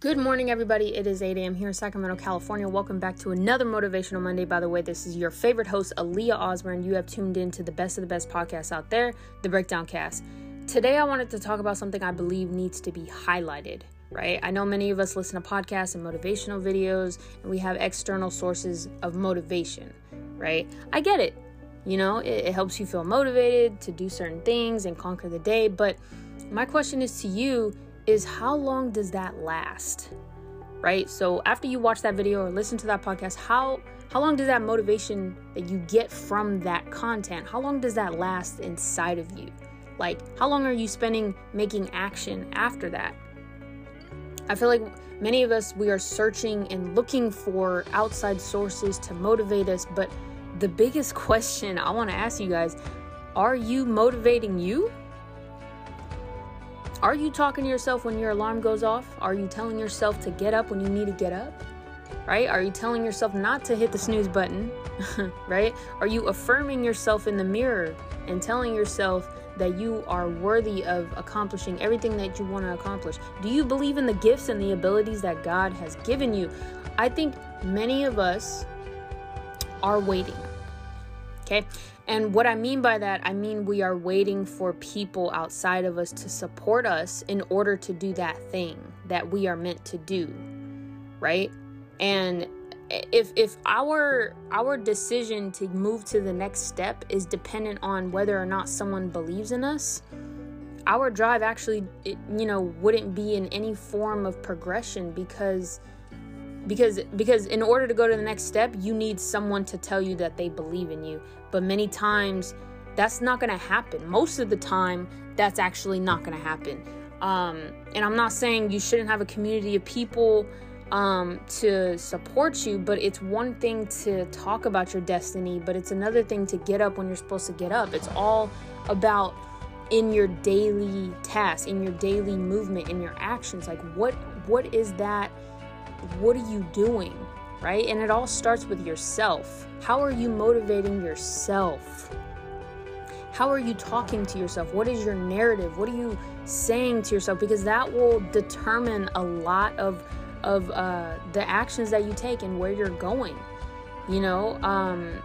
Good morning, everybody. It is 8 a.m. here in Sacramento, California. Welcome back to another Motivational Monday. By the way, this is your favorite host, Aaliyah Osborne. You have tuned in to the best of the best podcasts out there, the Breakdown Cast. Today, I wanted to talk about something I believe needs to be highlighted, right? I know many of us listen to podcasts and motivational videos, and we have external sources of motivation, right? I get it. You know, it, it helps you feel motivated to do certain things and conquer the day. But my question is to you is how long does that last? Right? So after you watch that video or listen to that podcast, how how long does that motivation that you get from that content, how long does that last inside of you? Like how long are you spending making action after that? I feel like many of us we are searching and looking for outside sources to motivate us, but the biggest question I want to ask you guys, are you motivating you? Are you talking to yourself when your alarm goes off? Are you telling yourself to get up when you need to get up? Right? Are you telling yourself not to hit the snooze button? right? Are you affirming yourself in the mirror and telling yourself that you are worthy of accomplishing everything that you want to accomplish? Do you believe in the gifts and the abilities that God has given you? I think many of us are waiting. Okay? And what I mean by that, I mean we are waiting for people outside of us to support us in order to do that thing that we are meant to do. Right? And if if our our decision to move to the next step is dependent on whether or not someone believes in us, our drive actually it, you know wouldn't be in any form of progression because because because in order to go to the next step you need someone to tell you that they believe in you. But many times that's not going to happen. Most of the time that's actually not going to happen. Um, and i'm not saying you shouldn't have a community of people um, to support you but it's one thing to talk about your destiny but it's another thing to get up when you're supposed to get up it's all about in your daily tasks in your daily movement in your actions like what what is that what are you doing? Right? And it all starts with yourself. How are you motivating yourself? How are you talking to yourself? What is your narrative? What are you saying to yourself? Because that will determine a lot of of uh, the actions that you take and where you're going. You know, um,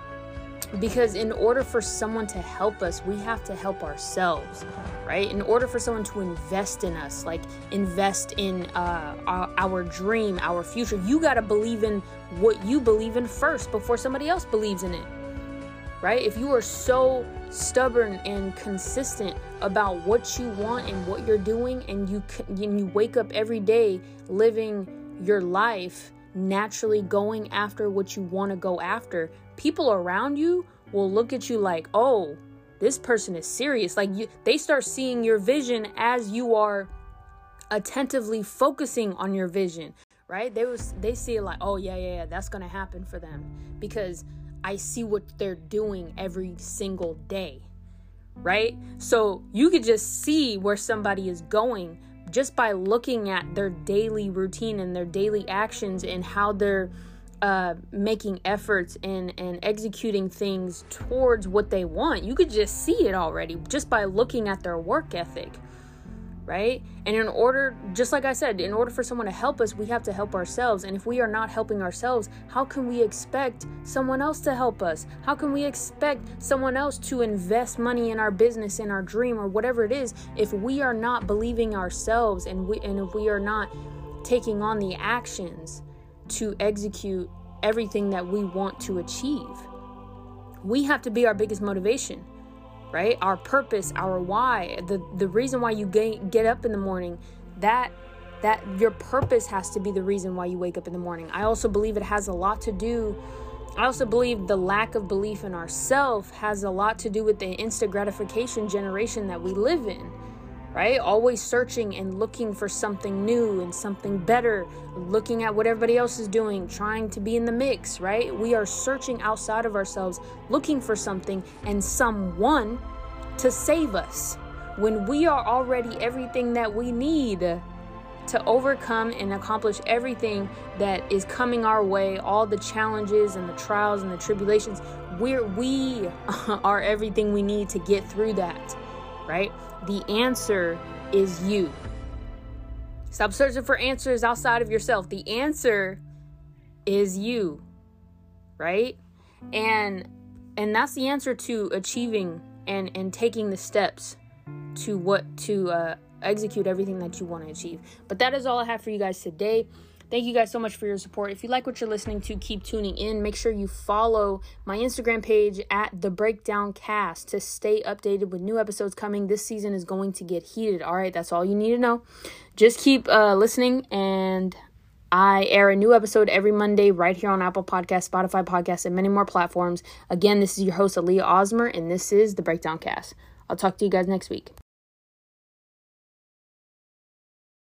because in order for someone to help us we have to help ourselves right in order for someone to invest in us like invest in uh, our, our dream our future you got to believe in what you believe in first before somebody else believes in it right if you are so stubborn and consistent about what you want and what you're doing and you and you wake up every day living your life naturally going after what you want to go after, people around you will look at you like, "Oh, this person is serious." Like you, they start seeing your vision as you are attentively focusing on your vision, right? They was they see it like, "Oh, yeah, yeah, yeah, that's to happen for them because I see what they're doing every single day." Right? So, you could just see where somebody is going just by looking at their daily routine and their daily actions and how they're uh, making efforts and, and executing things towards what they want. You could just see it already just by looking at their work ethic right? And in order, just like I said, in order for someone to help us, we have to help ourselves. And if we are not helping ourselves, how can we expect someone else to help us? How can we expect someone else to invest money in our business, in our dream, or whatever it is, if we are not believing ourselves and we and if we are not taking on the actions to execute everything that we want to achieve? We have to be our biggest motivation right? Our purpose, our why, the the reason why you get, get up in the morning, that that your purpose has to be the reason why you wake up in the morning. I also believe it has a lot to do I also believe the lack of belief in ourself has a lot to do with the instant gratification generation that we live in right? Always searching and looking for something new and something better, looking at what everybody else is doing, trying to be in the mix, right? We are searching outside of ourselves, looking for something and someone to save us when we are already everything that we need to overcome and accomplish everything that is coming our way, all the challenges and the trials and the tribulations. we're we are everything we need to get through that, right? The answer is you. Stop searching for answers outside of yourself. The answer is you, right? And and that's the answer to achieving and and taking the steps to what to uh, execute everything that you want to achieve. But that is all I have for you guys today. Thank you guys so much for your support. If you like what you're listening to, keep tuning in. Make sure you follow my Instagram page at the Breakdown Cast to stay updated with new episodes coming. This season is going to get heated. All right, that's all you need to know. Just keep uh, listening, and I air a new episode every Monday right here on Apple Podcast, Spotify Podcast, and many more platforms. Again, this is your host Aaliyah Osmer, and this is the Breakdown Cast. I'll talk to you guys next week.